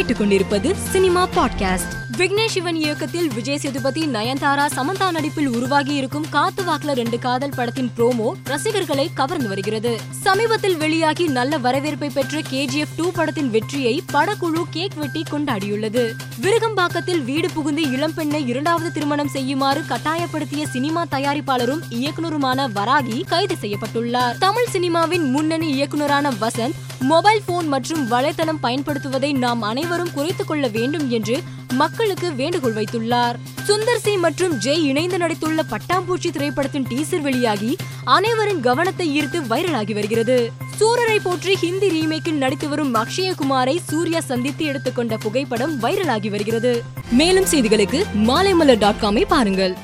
கேட்டுக்கொண்டிருப்பது cinema podcast. Vignesh Sivan இயக்கத்தில் விஜய் சேதுபதி நயன்தாரா சமந்தா நடிப்பில் உருவாகி இருக்கும் காத்து வாக்குல ரெண்டு காதல் படத்தின் ப்ரோமோ ரசிகர்களை கவர்ந்து வருகிறது. சமீபத்தில் வெளியாகி நல்ல வரவேற்பை பெற்ற கேஜிஎஃப் டூ படத்தின் வெற்றியை படக்குழு கேக் வெட்டி கொண்டாடியுள்ளது. விருகம்பாக்கத்தில் வீடு புகுந்து இளம்பெண்ணை இரண்டாவது திருமணம் செய்யுமாறு கட்டாயப்படுத்திய சினிமா தயாரிப்பாளரும் இயக்குனருமான வராகி கைது செய்யப்பட்டுள்ளார். தமிழ் சினிமாவின் முன்னணி இயக்குனரான வசந்த் மொபைல் போன் மற்றும் வலைத்தளம் பயன்படுத்துவதை நாம் அனைவரும் குறைத்துக் கொள்ள வேண்டும் என்று மக்களுக்கு வேண்டுகோள் வைத்துள்ளார். சுந்தர் சி மற்றும் ஜெய் இணைந்து நடித்துள்ள பட்டாம்பூச்சி திரைப்படத்தின் டீசர் வெளியாகி அனைவரின் கவனத்தை ஈர்த்து வைரலாகி வருகிறது. சூரரை போற்றி ஹிந்தி ரீமேக்கில் நடித்து வரும் அக்ஷயகுமாரை சூர்யா சந்தித்து எடுத்துக்கொண்ட புகைப்படம் வைரலாகி வருகிறது. மேலும் செய்திகளுக்கு மாலைமலர் டாட் காமை பாருங்கள்.